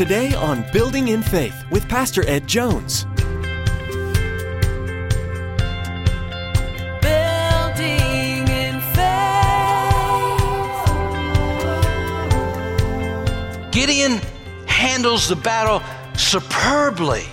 Today on Building in Faith with Pastor Ed Jones. Building in faith. Gideon handles the battle superbly.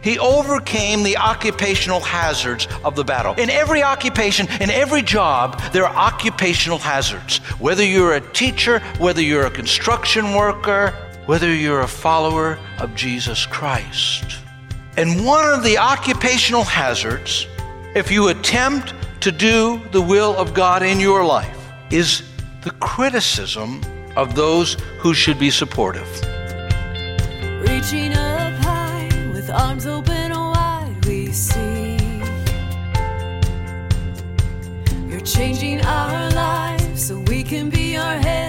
He overcame the occupational hazards of the battle. In every occupation, in every job, there are occupational hazards. Whether you're a teacher, whether you're a construction worker, whether you're a follower of Jesus Christ. And one of the occupational hazards, if you attempt to do the will of God in your life, is the criticism of those who should be supportive. Reaching up high with arms open wide, we see. You're changing our lives so we can be hands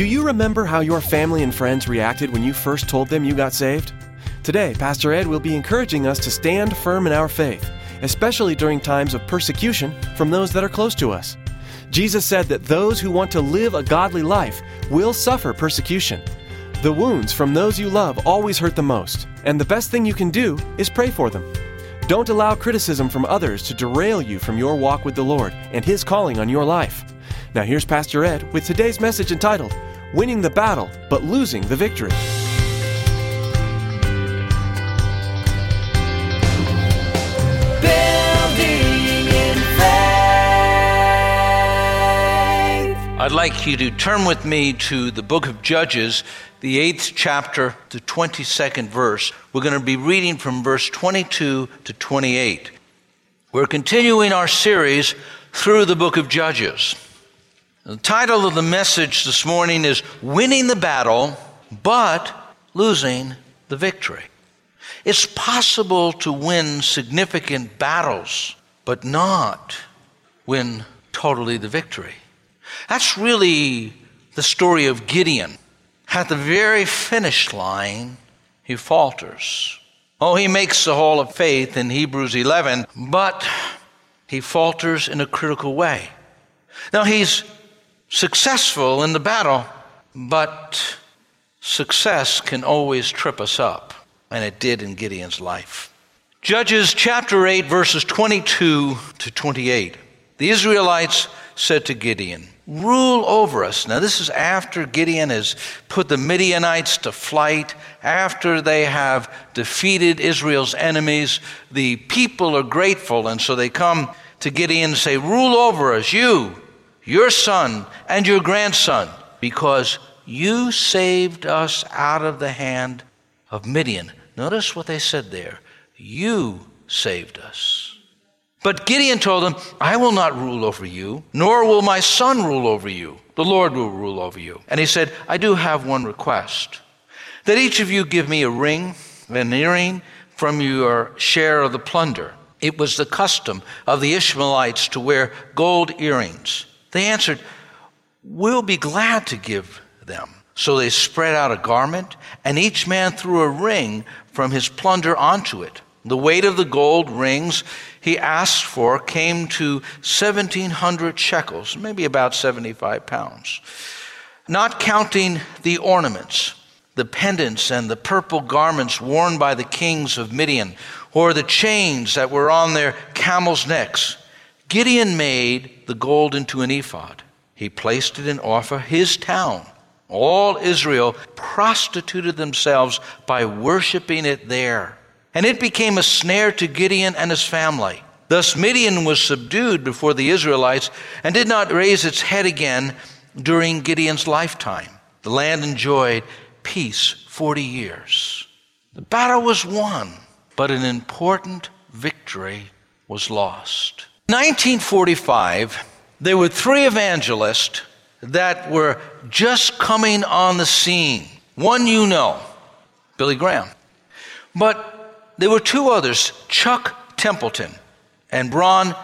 Do you remember how your family and friends reacted when you first told them you got saved? Today, Pastor Ed will be encouraging us to stand firm in our faith, especially during times of persecution from those that are close to us. Jesus said that those who want to live a godly life will suffer persecution. The wounds from those you love always hurt the most, and the best thing you can do is pray for them. Don't allow criticism from others to derail you from your walk with the Lord and His calling on your life. Now, here's Pastor Ed with today's message entitled, Winning the Battle but Losing the Victory. Building in faith. I'd like you to turn with me to the book of Judges, the eighth chapter, the 22nd verse. We're going to be reading from verse 22 to 28. We're continuing our series through the book of Judges. The title of the message this morning is Winning the Battle, but Losing the Victory. It's possible to win significant battles, but not win totally the victory. That's really the story of Gideon. At the very finish line, he falters. Oh, he makes the hall of faith in Hebrews 11, but he falters in a critical way. Now, he's successful in the battle, but success can always trip us up, and it did in Gideon's life. Judges chapter 8, verses 22 to 28. The Israelites said to Gideon, Rule over us. Now, this is after Gideon has put the Midianites to flight, after they have defeated Israel's enemies. The people are grateful, and so they come to Gideon and say, Rule over us, you, your son, and your grandson, because you saved us out of the hand of Midian. Notice what they said there. You saved us. But Gideon told them, I will not rule over you, nor will my son rule over you. The Lord will rule over you. And he said, I do have one request that each of you give me a ring, an earring from your share of the plunder. It was the custom of the Ishmaelites to wear gold earrings. They answered, We'll be glad to give them. So they spread out a garment, and each man threw a ring from his plunder onto it. The weight of the gold rings he asked for came to 1,700 shekels, maybe about 75 pounds, not counting the ornaments, the pendants, and the purple garments worn by the kings of Midian, or the chains that were on their camels' necks. Gideon made the gold into an ephod. He placed it in Ophrah, his town. All Israel prostituted themselves by worshiping it there. And it became a snare to Gideon and his family. Thus, Midian was subdued before the Israelites and did not raise its head again during Gideon's lifetime. The land enjoyed peace 40 years. The battle was won, but an important victory was lost. In 1945, there were three evangelists that were just coming on the scene. One you know, Billy Graham. But there were two others, Chuck Templeton and Bron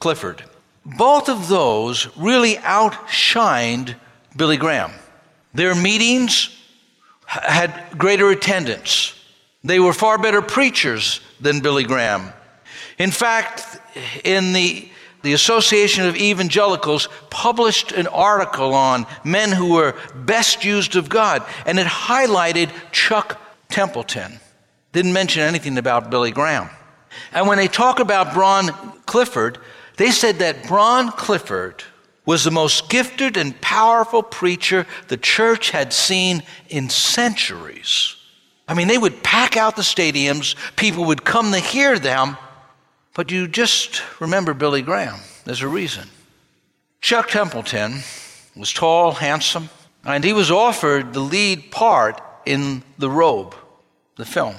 Clifford. Both of those really outshined Billy Graham. Their meetings had greater attendance. They were far better preachers than Billy Graham. In fact, in the the Association of Evangelicals published an article on men who were best used of God, and it highlighted Chuck Templeton. Didn't mention anything about Billy Graham. And when they talk about Bron Clifford, they said that Bron Clifford was the most gifted and powerful preacher the church had seen in centuries. I mean, they would pack out the stadiums, people would come to hear them, but you just remember Billy Graham. There's a reason. Chuck Templeton was tall, handsome, and he was offered the lead part in The Robe, the film.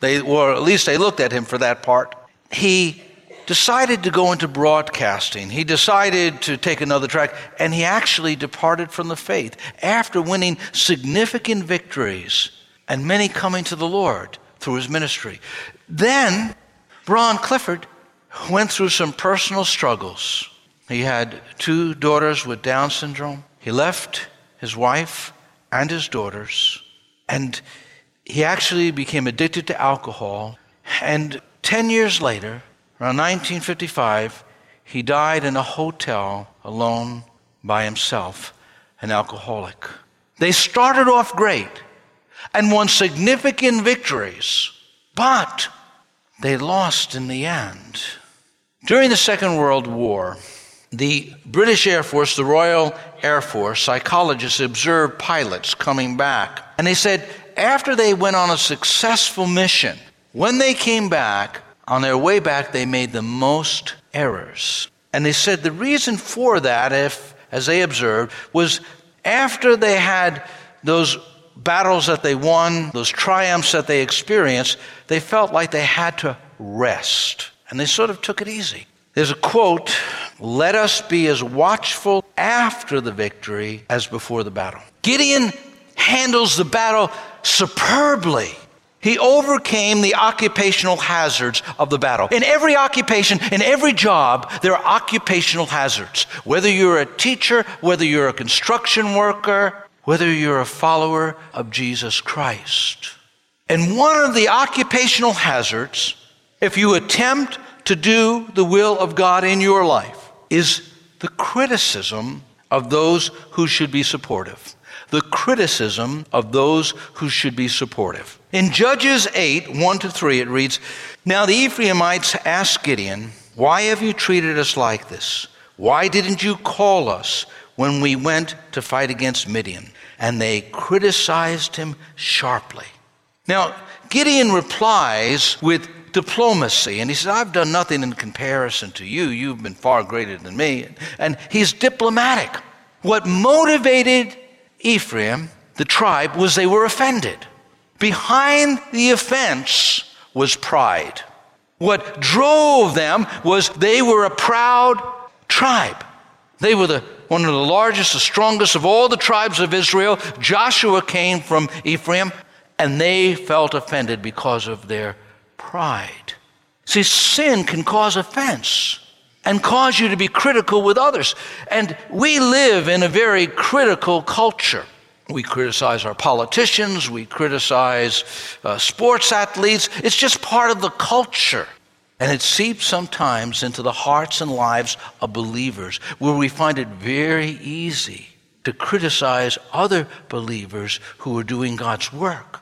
They, or at least they looked at him for that part. He decided to go into broadcasting. He decided to take another track, and he actually departed from the faith after winning significant victories and many coming to the Lord through his ministry. Then Bron Clifford went through some personal struggles. He had two daughters with Down syndrome. He left his wife and his daughters, and he actually became addicted to alcohol. And 10 years later, around 1955, he died in a hotel alone by himself, an alcoholic. They started off great and won significant victories, but they lost in the end. During the Second World War, the British Air Force, the Royal Air Force, psychologists observed pilots coming back. And they said after they went on a successful mission, when they came back, on their way back, they made the most errors. And they said the reason for that, if, as they observed, was after they had those battles that they won, those triumphs that they experienced, they felt like they had to rest. And they sort of took it easy. There's a quote let us be as watchful after the victory as before the battle. Gideon handles the battle superbly. He overcame the occupational hazards of the battle. In every occupation, in every job, there are occupational hazards. Whether you're a teacher, whether you're a construction worker, whether you're a follower of Jesus Christ. And one of the occupational hazards, if you attempt to do the will of God in your life, is the criticism of those who should be supportive. The criticism of those who should be supportive. In Judges 8, 1 to 3, it reads Now the Ephraimites asked Gideon, Why have you treated us like this? Why didn't you call us when we went to fight against Midian? And they criticized him sharply. Now, Gideon replies with diplomacy, and he says, I've done nothing in comparison to you. You've been far greater than me. And he's diplomatic. What motivated Ephraim, the tribe, was they were offended. Behind the offense was pride. What drove them was they were a proud tribe. They were the, one of the largest, the strongest of all the tribes of Israel. Joshua came from Ephraim, and they felt offended because of their pride. See, sin can cause offense and cause you to be critical with others. And we live in a very critical culture. We criticize our politicians, we criticize uh, sports athletes. It's just part of the culture. And it seeps sometimes into the hearts and lives of believers where we find it very easy to criticize other believers who are doing God's work.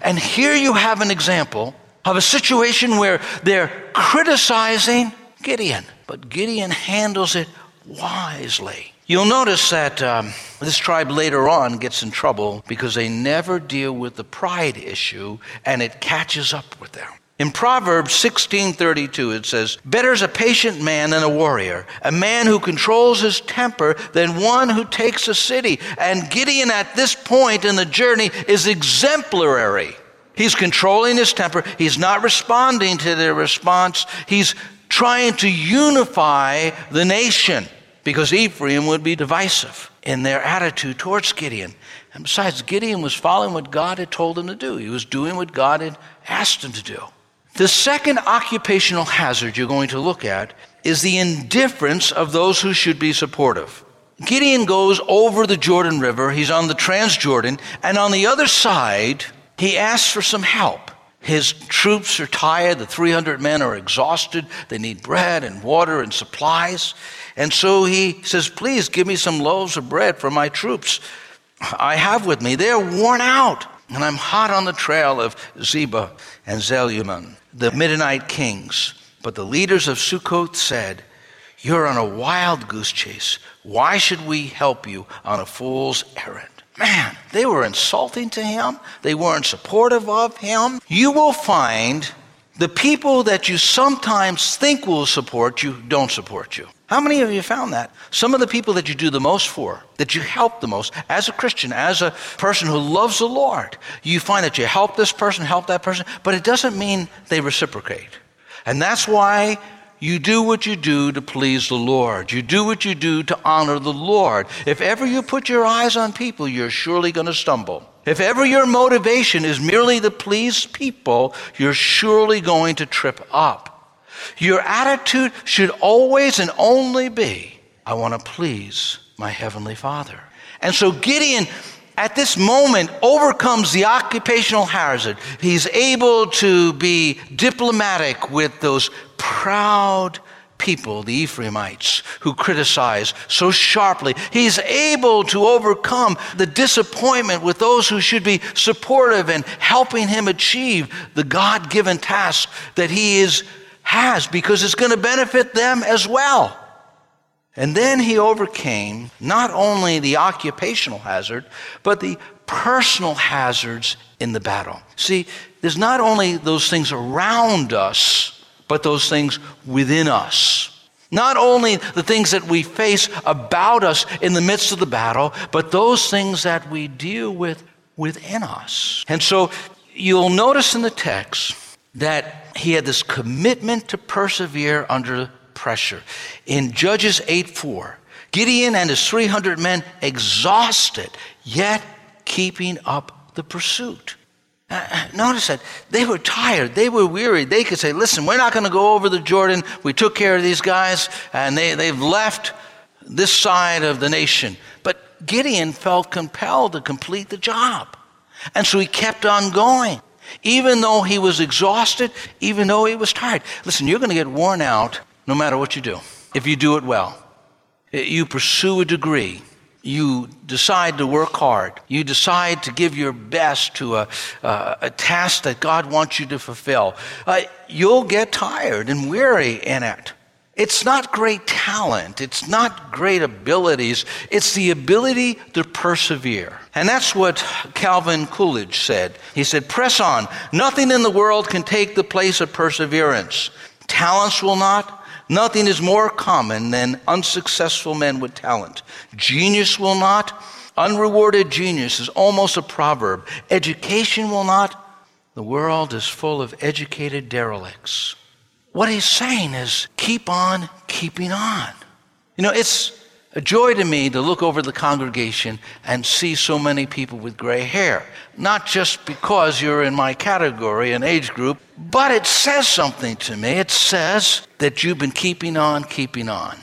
And here you have an example of a situation where they're criticizing Gideon, but Gideon handles it wisely. You'll notice that um, this tribe later on gets in trouble because they never deal with the pride issue and it catches up with them. In Proverbs 16:32 it says, "Better is a patient man than a warrior, a man who controls his temper than one who takes a city." And Gideon at this point in the journey is exemplary. He's controlling his temper. He's not responding to their response. He's trying to unify the nation because Ephraim would be divisive in their attitude towards Gideon. And besides, Gideon was following what God had told him to do, he was doing what God had asked him to do. The second occupational hazard you're going to look at is the indifference of those who should be supportive. Gideon goes over the Jordan River, he's on the Transjordan, and on the other side, he asks for some help. His troops are tired. The 300 men are exhausted. They need bread and water and supplies. And so he says, Please give me some loaves of bread for my troops I have with me. They're worn out. And I'm hot on the trail of Zebah and Zalmunna, the Midianite kings. But the leaders of Sukkoth said, You're on a wild goose chase. Why should we help you on a fool's errand? Man, they were insulting to him. They weren't supportive of him. You will find the people that you sometimes think will support you don't support you. How many of you found that? Some of the people that you do the most for, that you help the most, as a Christian, as a person who loves the Lord, you find that you help this person, help that person, but it doesn't mean they reciprocate. And that's why you do what you do to please the Lord. You do what you do to honor the Lord. If ever you put your eyes on people, you're surely going to stumble. If ever your motivation is merely to please people, you're surely going to trip up. Your attitude should always and only be I want to please my Heavenly Father. And so Gideon, at this moment, overcomes the occupational hazard. He's able to be diplomatic with those proud people, the Ephraimites, who criticize so sharply. He's able to overcome the disappointment with those who should be supportive and helping him achieve the God given task that he is has because it's going to benefit them as well. And then he overcame not only the occupational hazard, but the personal hazards in the battle. See, there's not only those things around us, but those things within us. Not only the things that we face about us in the midst of the battle, but those things that we deal with within us. And so you'll notice in the text that he had this commitment to persevere under pressure. In Judges 8 4, Gideon and his 300 men exhausted, yet keeping up the pursuit. Uh, notice that they were tired, they were weary. They could say, Listen, we're not going to go over the Jordan. We took care of these guys, and they, they've left this side of the nation. But Gideon felt compelled to complete the job. And so he kept on going even though he was exhausted, even though he was tired. Listen, you're going to get worn out no matter what you do, if you do it well. You pursue a degree. You decide to work hard. You decide to give your best to a, uh, a task that God wants you to fulfill. Uh, you'll get tired and weary in it. It's not great talent. It's not great abilities. It's the ability to persevere. And that's what Calvin Coolidge said. He said, Press on. Nothing in the world can take the place of perseverance. Talents will not. Nothing is more common than unsuccessful men with talent. Genius will not. Unrewarded genius is almost a proverb. Education will not. The world is full of educated derelicts. What he's saying is keep on keeping on. You know, it's a joy to me to look over the congregation and see so many people with gray hair. Not just because you're in my category and age group, but it says something to me. It says that you've been keeping on, keeping on.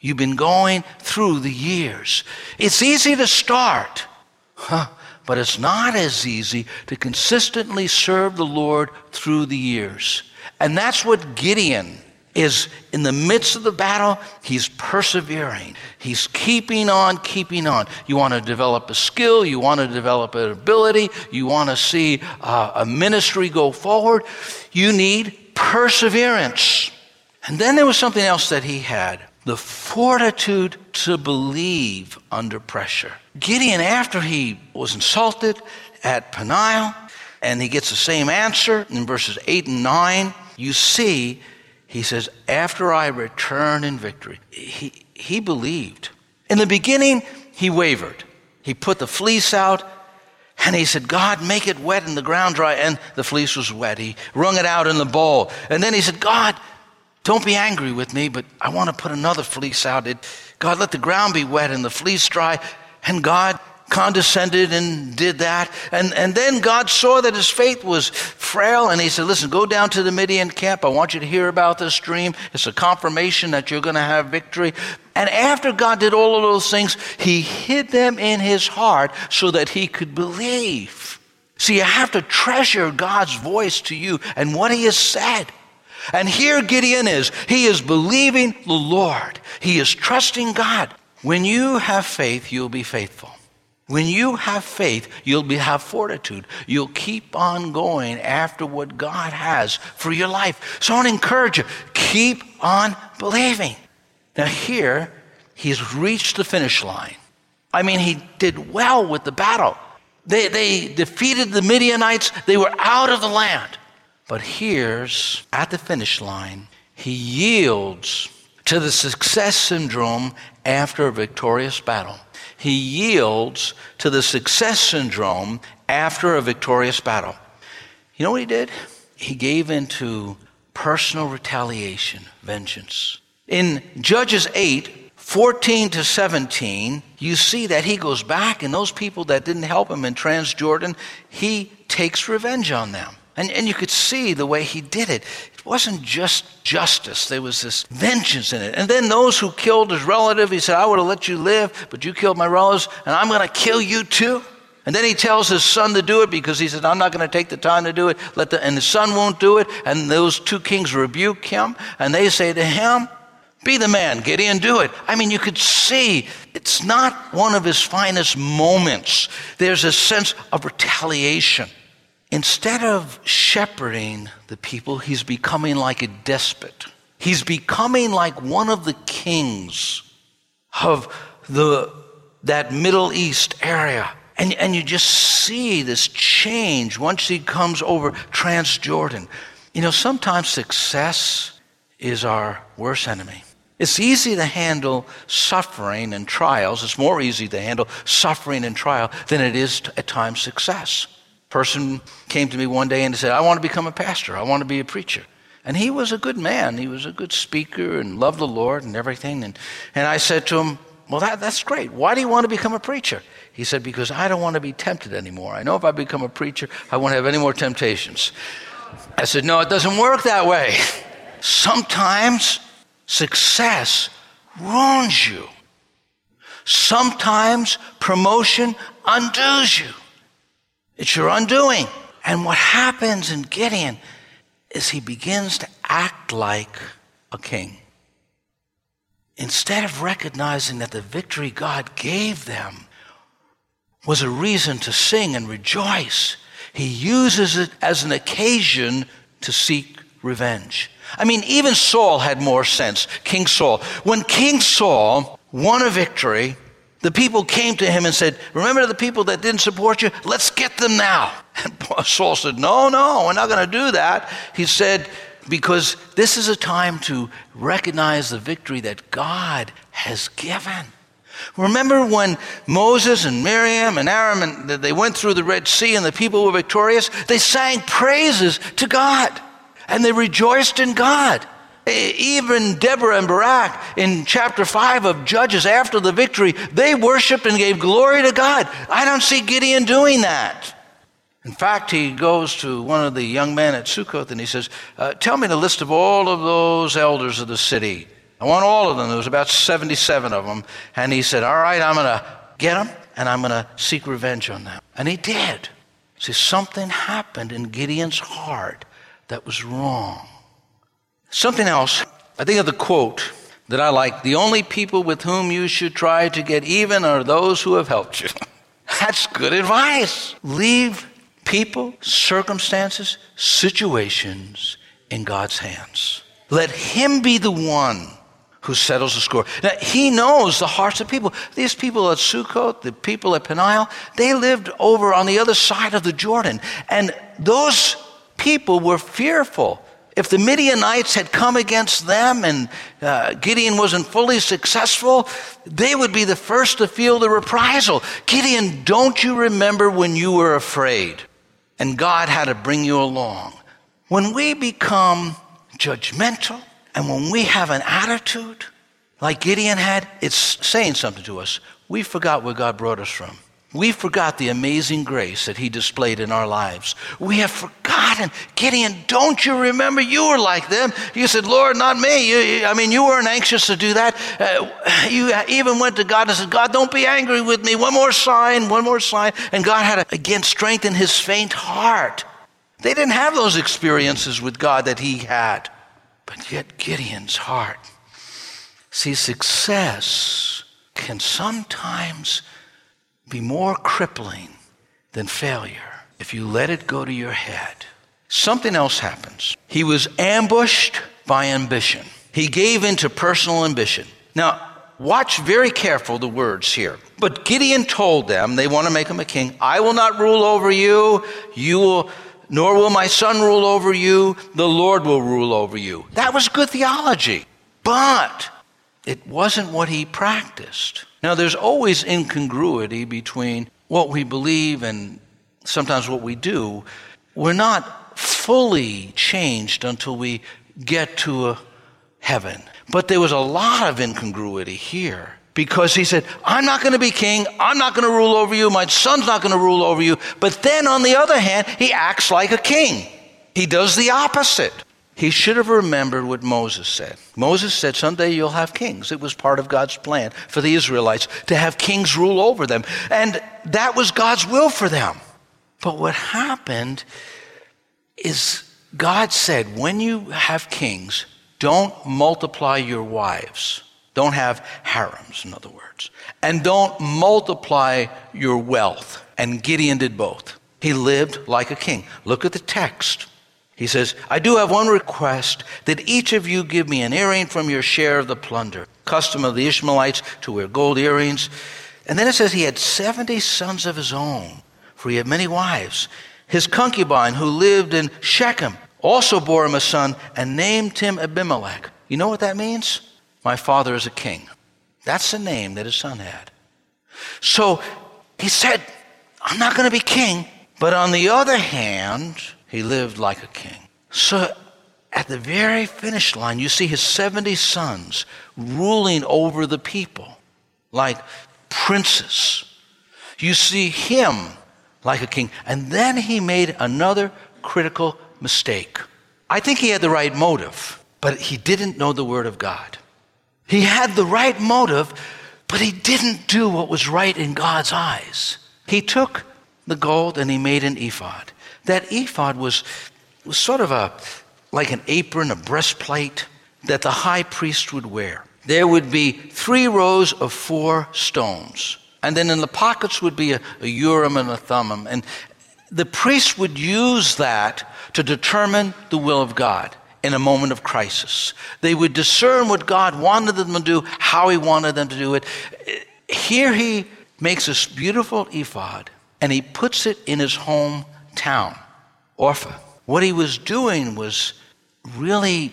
You've been going through the years. It's easy to start, huh? but it's not as easy to consistently serve the Lord through the years. And that's what Gideon is in the midst of the battle, he's persevering. He's keeping on, keeping on. You want to develop a skill, you want to develop an ability, you want to see uh, a ministry go forward. You need perseverance. And then there was something else that he had the fortitude to believe under pressure. Gideon, after he was insulted at Peniel, and he gets the same answer in verses 8 and 9 you see, he says, after I return in victory, he, he believed. In the beginning, he wavered. He put the fleece out and he said, God, make it wet and the ground dry. And the fleece was wet. He wrung it out in the bowl. And then he said, God, don't be angry with me, but I want to put another fleece out. It, God, let the ground be wet and the fleece dry. And God, condescended and did that. And, and then God saw that his faith was frail and he said, Listen, go down to the Midian camp. I want you to hear about this dream. It's a confirmation that you're going to have victory. And after God did all of those things, he hid them in his heart so that he could believe. So you have to treasure God's voice to you and what he has said. And here Gideon is. He is believing the Lord. He is trusting God. When you have faith, you'll be faithful. When you have faith, you'll be, have fortitude. You'll keep on going after what God has for your life. So I want to encourage you keep on believing. Now, here, he's reached the finish line. I mean, he did well with the battle. They, they defeated the Midianites, they were out of the land. But here's at the finish line, he yields to the success syndrome after a victorious battle. He yields to the success syndrome after a victorious battle. You know what he did? He gave into personal retaliation, vengeance. In Judges 8, 14 to 17, you see that he goes back, and those people that didn't help him in Transjordan, he takes revenge on them. And, and you could see the way he did it. It wasn't just justice, there was this vengeance in it. And then those who killed his relative, he said, I would have let you live, but you killed my relatives, and I'm going to kill you too. And then he tells his son to do it because he said, I'm not going to take the time to do it. Let the, and his son won't do it. And those two kings rebuke him, and they say to him, Be the man, Gideon, do it. I mean, you could see it's not one of his finest moments. There's a sense of retaliation. Instead of shepherding the people, he's becoming like a despot. He's becoming like one of the kings of the, that Middle East area. And, and you just see this change once he comes over Transjordan. You know, sometimes success is our worst enemy. It's easy to handle suffering and trials. It's more easy to handle suffering and trial than it is to, at times success person came to me one day and said, I want to become a pastor. I want to be a preacher. And he was a good man. He was a good speaker and loved the Lord and everything. And, and I said to him, Well, that, that's great. Why do you want to become a preacher? He said, Because I don't want to be tempted anymore. I know if I become a preacher, I won't have any more temptations. I said, No, it doesn't work that way. Sometimes success ruins you. Sometimes promotion undoes you. It's your undoing. And what happens in Gideon is he begins to act like a king. Instead of recognizing that the victory God gave them was a reason to sing and rejoice, he uses it as an occasion to seek revenge. I mean, even Saul had more sense, King Saul. When King Saul won a victory, the people came to him and said, Remember the people that didn't support you? Let's get them now. And Saul said, No, no, we're not going to do that. He said, Because this is a time to recognize the victory that God has given. Remember when Moses and Miriam and Aaron and they went through the Red Sea and the people were victorious? They sang praises to God and they rejoiced in God. Even Deborah and Barak in chapter 5 of Judges, after the victory, they worshiped and gave glory to God. I don't see Gideon doing that. In fact, he goes to one of the young men at Sukkoth and he says, uh, Tell me the list of all of those elders of the city. I want all of them. There was about 77 of them. And he said, All right, I'm going to get them and I'm going to seek revenge on them. And he did. See, something happened in Gideon's heart that was wrong. Something else, I think of the quote that I like the only people with whom you should try to get even are those who have helped you. That's good advice. Leave people, circumstances, situations in God's hands. Let Him be the one who settles the score. Now, He knows the hearts of people. These people at Sukkot, the people at Peniel, they lived over on the other side of the Jordan. And those people were fearful if the Midianites had come against them and uh, Gideon wasn't fully successful, they would be the first to feel the reprisal. Gideon, don't you remember when you were afraid and God had to bring you along? When we become judgmental and when we have an attitude like Gideon had, it's saying something to us. We forgot where God brought us from. We forgot the amazing grace that he displayed in our lives. We have forgotten. Gideon, don't you remember you were like them? You said, Lord, not me. You, I mean, you weren't anxious to do that. Uh, you even went to God and said, God, don't be angry with me. One more sign, one more sign. And God had to, again, strengthen his faint heart. They didn't have those experiences with God that he had. But yet, Gideon's heart. See, success can sometimes be more crippling than failure if you let it go to your head. Something else happens. He was ambushed by ambition. He gave in to personal ambition. Now, watch very careful the words here. But Gideon told them, they want to make him a king, I will not rule over you. You will nor will my son rule over you, the Lord will rule over you. That was good theology. But it wasn't what he practiced. Now, there's always incongruity between what we believe and sometimes what we do. We're not fully changed until we get to heaven. But there was a lot of incongruity here because he said, I'm not going to be king. I'm not going to rule over you. My son's not going to rule over you. But then on the other hand, he acts like a king. He does the opposite. He should have remembered what Moses said. Moses said, Someday you'll have kings. It was part of God's plan for the Israelites to have kings rule over them. And that was God's will for them. But what happened is God said, When you have kings, don't multiply your wives. Don't have harems, in other words. And don't multiply your wealth. And Gideon did both. He lived like a king. Look at the text. He says, I do have one request that each of you give me an earring from your share of the plunder. Custom of the Ishmaelites to wear gold earrings. And then it says he had 70 sons of his own, for he had many wives. His concubine, who lived in Shechem, also bore him a son and named him Abimelech. You know what that means? My father is a king. That's the name that his son had. So he said, I'm not going to be king. But on the other hand, he lived like a king. So at the very finish line, you see his 70 sons ruling over the people like princes. You see him like a king. And then he made another critical mistake. I think he had the right motive, but he didn't know the Word of God. He had the right motive, but he didn't do what was right in God's eyes. He took the gold and he made an ephod. That ephod was, was sort of a, like an apron, a breastplate that the high priest would wear. There would be three rows of four stones. And then in the pockets would be a, a Urim and a Thummim. And the priest would use that to determine the will of God in a moment of crisis. They would discern what God wanted them to do, how He wanted them to do it. Here He makes this beautiful ephod and He puts it in His home town, Ophrah. What he was doing was really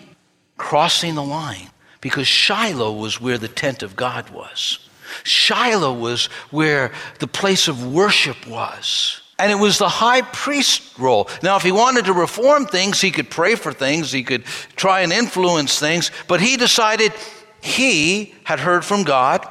crossing the line because Shiloh was where the tent of God was. Shiloh was where the place of worship was. And it was the high priest role. Now, if he wanted to reform things, he could pray for things, he could try and influence things, but he decided he had heard from God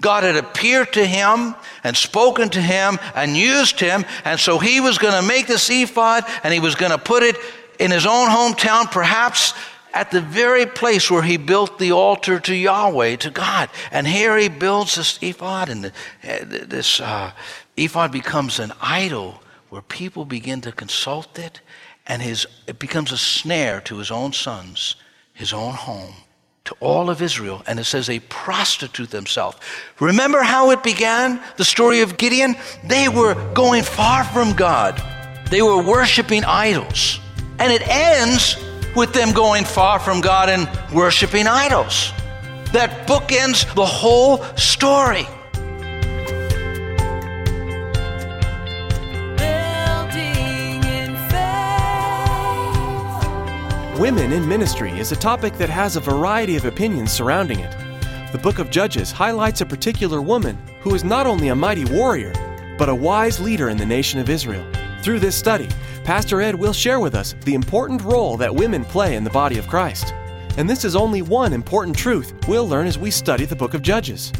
God had appeared to him and spoken to him and used him. And so he was going to make this ephod and he was going to put it in his own hometown, perhaps at the very place where he built the altar to Yahweh, to God. And here he builds this ephod, and this uh, ephod becomes an idol where people begin to consult it, and his, it becomes a snare to his own sons, his own home to all of Israel, and it says they prostitute themselves. Remember how it began, the story of Gideon? They were going far from God, they were worshiping idols. And it ends with them going far from God and worshiping idols. That bookends the whole story. Women in ministry is a topic that has a variety of opinions surrounding it. The book of Judges highlights a particular woman who is not only a mighty warrior, but a wise leader in the nation of Israel. Through this study, Pastor Ed will share with us the important role that women play in the body of Christ. And this is only one important truth we'll learn as we study the book of Judges.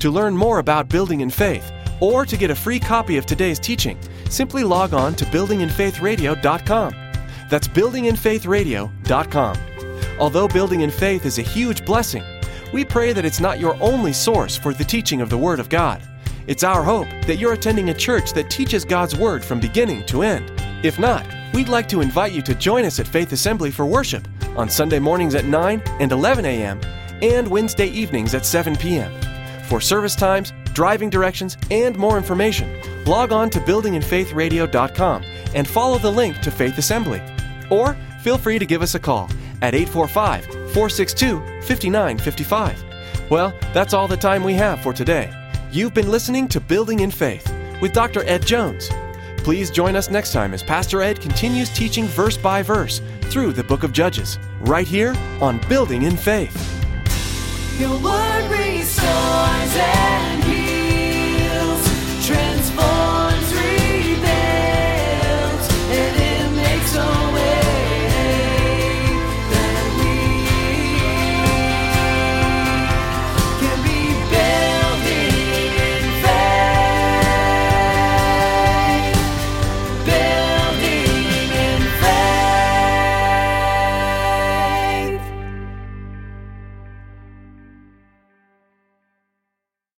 To learn more about building in faith, Or to get a free copy of today's teaching, simply log on to buildinginfaithradio.com. That's buildinginfaithradio.com. Although Building in Faith is a huge blessing, we pray that it's not your only source for the teaching of the Word of God. It's our hope that you're attending a church that teaches God's Word from beginning to end. If not, we'd like to invite you to join us at Faith Assembly for worship on Sunday mornings at 9 and 11 a.m. and Wednesday evenings at 7 p.m. For service times, driving directions, and more information, log on to buildinginfaithradio.com and follow the link to Faith Assembly. Or feel free to give us a call at 845 462 5955. Well, that's all the time we have for today. You've been listening to Building in Faith with Dr. Ed Jones. Please join us next time as Pastor Ed continues teaching verse by verse through the book of Judges, right here on Building in Faith. Your word restores.